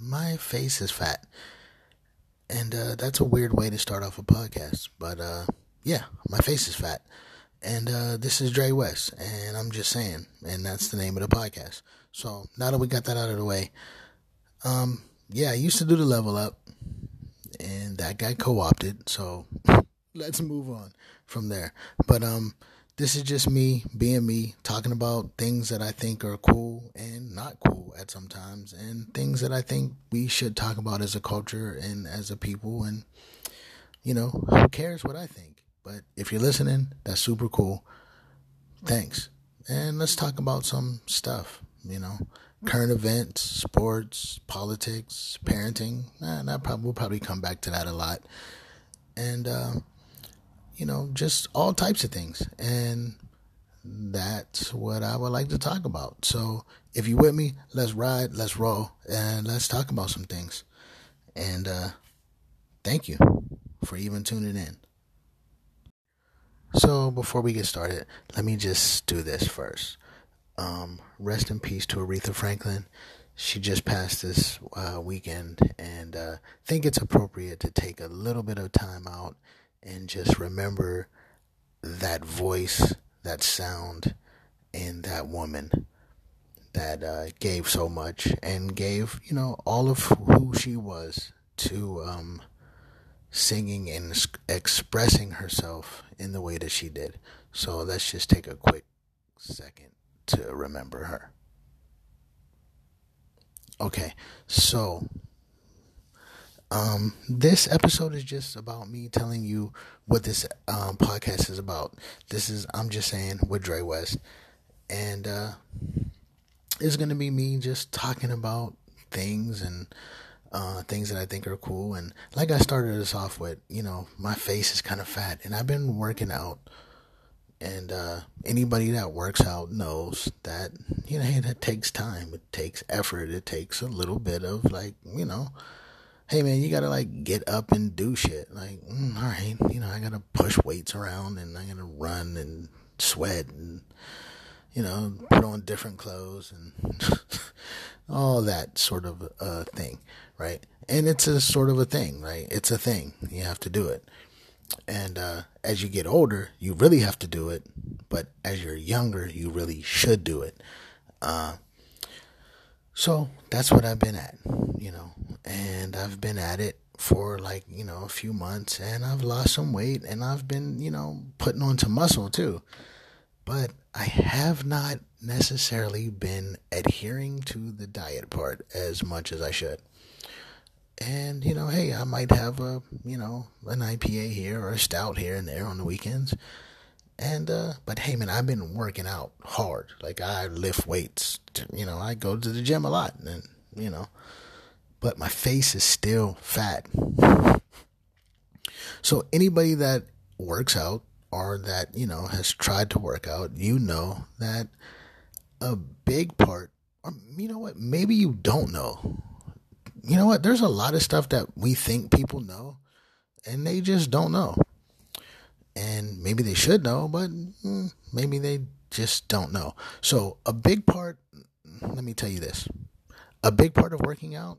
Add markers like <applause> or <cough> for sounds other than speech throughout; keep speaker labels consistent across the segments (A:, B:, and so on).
A: my face is fat. And uh, that's a weird way to start off a podcast. But uh, yeah, my face is fat. And uh, this is Dre West. And I'm just saying. And that's the name of the podcast. So now that we got that out of the way, um, yeah, I used to do the level up. And that got co opted. So <laughs> let's move on from there. But um, this is just me being me, talking about things that I think are cool and not cool at sometimes, and things that I think we should talk about as a culture and as a people. And, you know, who cares what I think? But if you're listening, that's super cool. Thanks. And let's talk about some stuff, you know, current events, sports, politics, parenting. And I probably, we'll probably come back to that a lot. And, uh, you know, just all types of things. And that's what I would like to talk about. So if you with me, let's ride, let's roll, and let's talk about some things. And uh, thank you for even tuning in. So before we get started, let me just do this first. Um, rest in peace to Aretha Franklin. She just passed this uh, weekend, and uh, think it's appropriate to take a little bit of time out and just remember that voice, that sound, and that woman that uh, gave so much and gave, you know, all of who she was to um, singing and expressing herself in the way that she did. So let's just take a quick second to remember her. Okay, so um, this episode is just about me telling you what this um, podcast is about. This is I'm just saying with Dre West, and uh, it's gonna be me just talking about things and uh, things that I think are cool. And like I started this off with, you know, my face is kind of fat, and I've been working out. And uh, anybody that works out knows that you know hey, that takes time. It takes effort. It takes a little bit of like you know hey man, you gotta like get up and do shit. Like, mm, all right, you know, I gotta push weights around and I gotta run and sweat and you know put on different clothes and <laughs> all that sort of uh, thing, right? And it's a sort of a thing, right? It's a thing. You have to do it. And uh, as you get older, you really have to do it. But as you're younger, you really should do it. Uh, so that's what I've been at, you know, and I've been at it for like, you know, a few months and I've lost some weight and I've been, you know, putting on some muscle too. But I have not necessarily been adhering to the diet part as much as I should. And, you know, hey, I might have a, you know, an IPA here or a stout here and there on the weekends. And uh, but hey man, I've been working out hard. Like I lift weights. You know, I go to the gym a lot, and you know, but my face is still fat. So anybody that works out or that you know has tried to work out, you know that a big part, or you know what, maybe you don't know. You know what? There's a lot of stuff that we think people know, and they just don't know and maybe they should know, but mm, maybe they just don't know. So, a big part, let me tell you this a big part of working out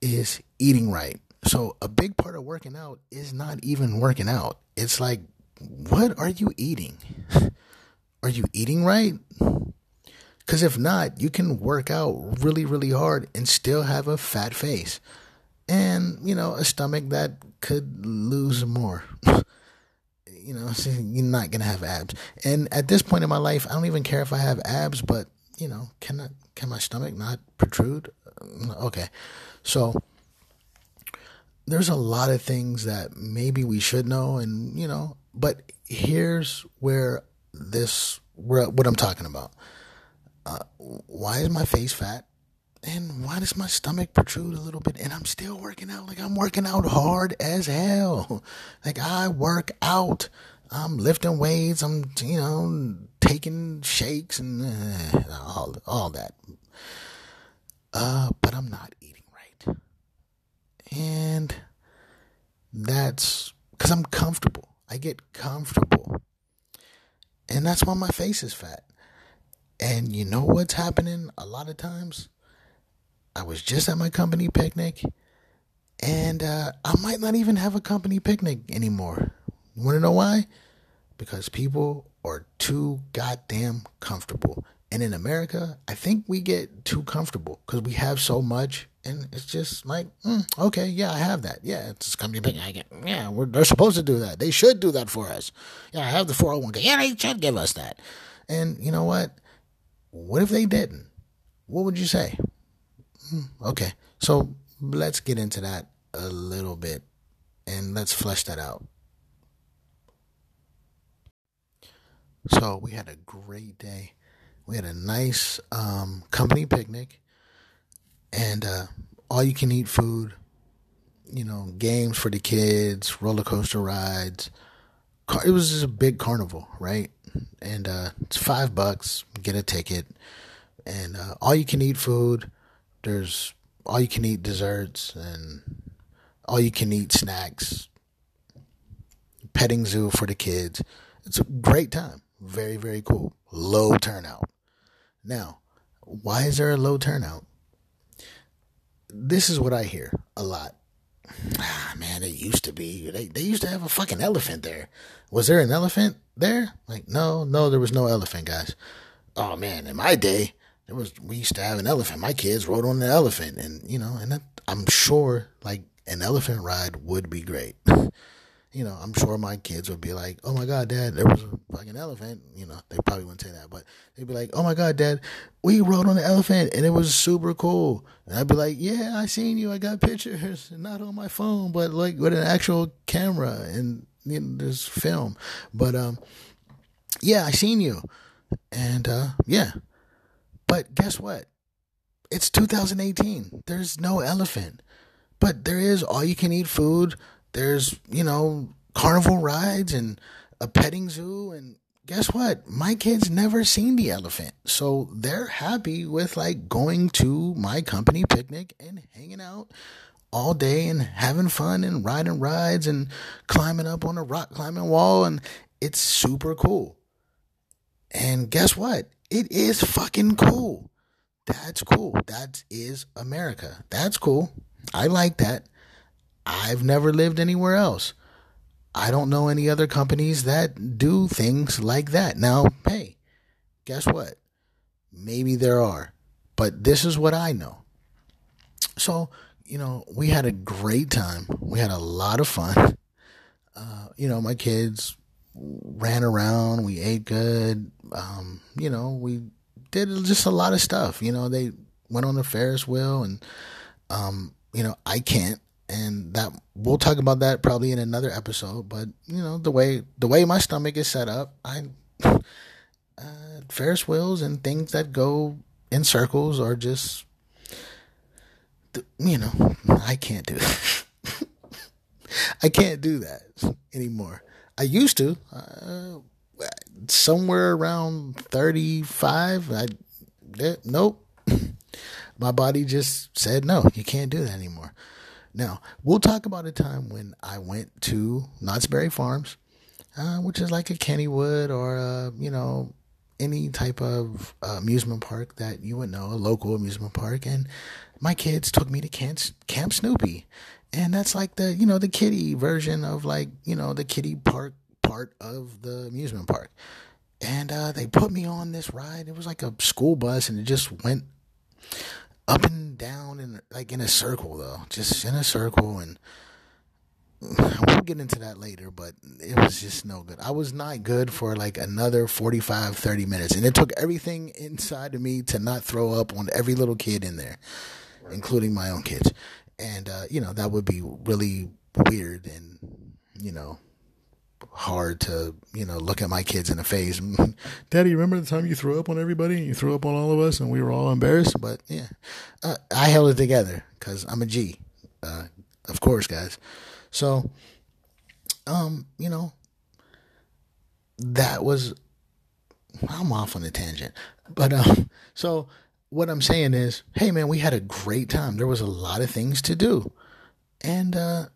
A: is eating right. So, a big part of working out is not even working out. It's like, what are you eating? <laughs> are you eating right? Because if not, you can work out really, really hard and still have a fat face and, you know, a stomach that could lose more. <laughs> you know, <laughs> you're not gonna have abs. And at this point in my life, I don't even care if I have abs, but you know, can I, can my stomach not protrude? Okay, so there's a lot of things that maybe we should know, and you know, but here's where this where, what I'm talking about. Uh, why is my face fat? And why does my stomach protrude a little bit? And I'm still working out. Like I'm working out hard as hell. <laughs> Like I work out. I'm lifting weights. I'm, you know, taking shakes and uh, all, all that. Uh, but I'm not eating right. And that's because I'm comfortable. I get comfortable. And that's why my face is fat. And you know what's happening a lot of times? I was just at my company picnic, and uh, I might not even have a company picnic anymore. You want to know why? Because people are too goddamn comfortable. And in America, I think we get too comfortable because we have so much, and it's just like, mm, okay, yeah, I have that. Yeah, it's a company picnic. I get, yeah, they're supposed to do that. They should do that for us. Yeah, I have the 401k. Yeah, they should give us that. And you know what? What if they didn't? What would you say? Hmm, okay, so let's get into that a little bit and let's flesh that out. So we had a great day. We had a nice um, company picnic and uh, all you can eat food, you know, games for the kids, roller coaster rides. It was just a big carnival, right? And uh, it's five bucks, get a ticket, and uh, all you can eat food. There's all you can eat desserts and all you can eat snacks, petting zoo for the kids. It's a great time. Very, very cool. Low turnout. Now, why is there a low turnout? This is what I hear a lot. Ah, man, it used to be. They, they used to have a fucking elephant there. Was there an elephant there? Like, no, no, there was no elephant, guys. Oh man, in my day, there was. We used to have an elephant. My kids rode on the elephant, and you know, and that, I'm sure, like, an elephant ride would be great. <laughs> you know, I'm sure my kids would be like, "Oh my god, dad, there was a fucking elephant." You know, they probably wouldn't say that, but they'd be like, "Oh my god, dad, we rode on the elephant and it was super cool." And I'd be like, "Yeah, I seen you. I got pictures, <laughs> not on my phone, but like with an actual camera and you know, this film." But um, yeah, I seen you, and uh, yeah, but guess what? It's 2018. There's no elephant. But there is all you can eat food. There's, you know, carnival rides and a petting zoo. And guess what? My kids never seen the elephant. So they're happy with like going to my company picnic and hanging out all day and having fun and riding rides and climbing up on a rock climbing wall. And it's super cool. And guess what? It is fucking cool. That's cool. That is America. That's cool. I like that. I've never lived anywhere else. I don't know any other companies that do things like that. Now, hey, guess what? Maybe there are, but this is what I know. So, you know, we had a great time. We had a lot of fun. Uh, you know, my kids ran around. We ate good. Um, you know, we did just a lot of stuff. You know, they went on the Ferris wheel and, um, you know, I can't. And that we'll talk about that probably in another episode. But you know, the way the way my stomach is set up, I <laughs> uh, Ferris wheels and things that go in circles are just, you know, I can't do that. <laughs> I can't do that anymore. I used to. Uh, somewhere around 35, I, nope <laughs> my body just said, no, you can't do that anymore. Now, we'll talk about a time when I went to Knott's Berry Farms, uh, which is like a Kennywood or, a, you know, any type of uh, amusement park that you would know, a local amusement park. And my kids took me to Camp, Camp Snoopy. And that's like the, you know, the kiddie version of like, you know, the kiddie park part of the amusement park. And uh, they put me on this ride. It was like a school bus and it just went up and down and like in a circle though, just in a circle and <sighs> we'll get into that later, but it was just no good. I was not good for like another 45, 30 minutes. And it took everything inside of me to not throw up on every little kid in there, including my own kids. And, uh, you know, that would be really weird and, you know, hard to you know look at my kids in the face. <laughs> Daddy, remember the time you threw up on everybody you threw up on all of us and we were all embarrassed? But yeah, uh, I held it together because I'm a G, uh, of course, guys. So, um, you know, that was I'm off on a tangent, but um, so what I'm saying is, hey man, we had a great time. There was a lot of things to do, and uh,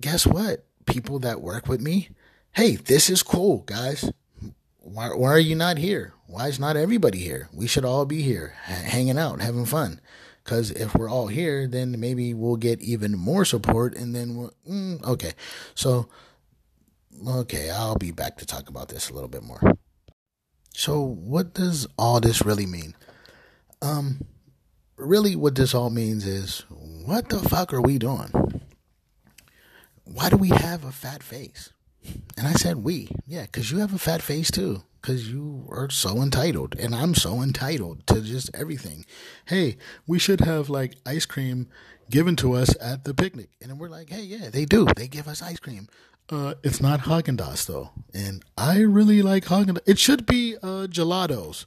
A: guess what? people that work with me, hey, this is cool, guys. Why, why are you not here? Why is not everybody here? We should all be here, hanging out, having fun. Because if we're all here, then maybe we'll get even more support. And then we'll, mm, okay. So, okay, I'll be back to talk about this a little bit more. So, what does all this really mean? Um, really, what this all means is what the fuck are we doing? Why do we have a fat face? And I said, we. Yeah, because you have a fat face too because you are so entitled and i'm so entitled to just everything hey we should have like ice cream given to us at the picnic and we're like hey yeah they do they give us ice cream uh, it's not Haagen Dazs though, and I really like Haagen. It should be uh, gelatos.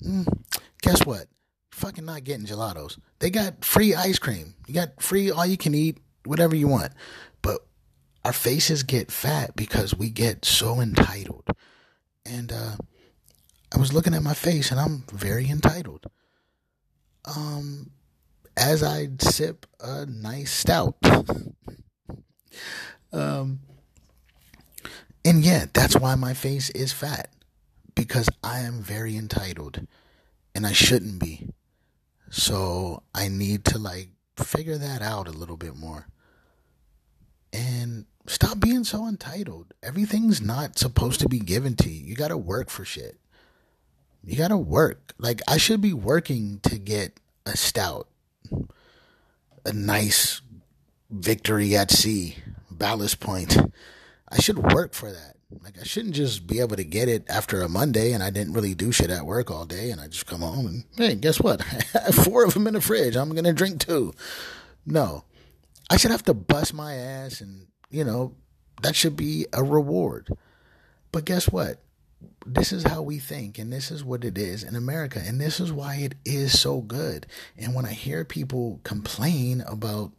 A: Mm, guess what? Fucking not getting gelatos. They got free ice cream. You got free all you can eat, whatever you want. But our faces get fat because we get so entitled and uh, I was looking at my face, and I'm very entitled. Um, as I sip a nice stout. <laughs> um, and yeah, that's why my face is fat because I am very entitled, and I shouldn't be. So I need to like figure that out a little bit more. And stop being so entitled. Everything's not supposed to be given to you. You got to work for shit. You got to work. Like, I should be working to get a stout, a nice victory at sea, ballast point. I should work for that. Like, I shouldn't just be able to get it after a Monday and I didn't really do shit at work all day and I just come home and, hey, guess what? <laughs> I have four of them in the fridge. I'm going to drink two. No. I should have to bust my ass and you know, that should be a reward. But guess what? This is how we think, and this is what it is in America, and this is why it is so good. And when I hear people complain about,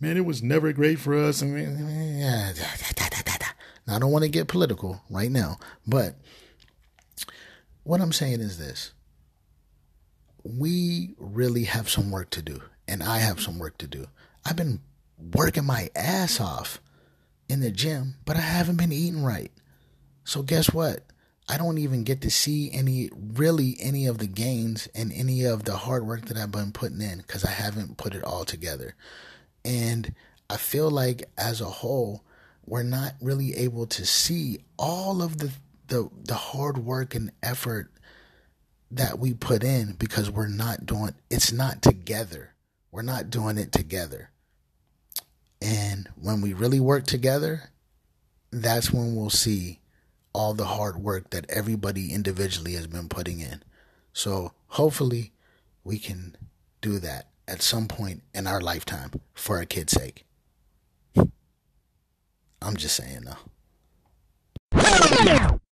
A: man, it was never great for us, and <laughs> yeah, now, I don't want to get political right now, but what I'm saying is this we really have some work to do, and I have some work to do. I've been working my ass off in the gym, but I haven't been eating right. So guess what? I don't even get to see any really any of the gains and any of the hard work that I've been putting in because I haven't put it all together. And I feel like as a whole, we're not really able to see all of the the, the hard work and effort that we put in because we're not doing it's not together. We're not doing it together. And when we really work together, that's when we'll see all the hard work that everybody individually has been putting in. So hopefully we can do that at some point in our lifetime for our kids' sake. I'm just saying though.